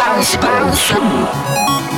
bounce, bounce.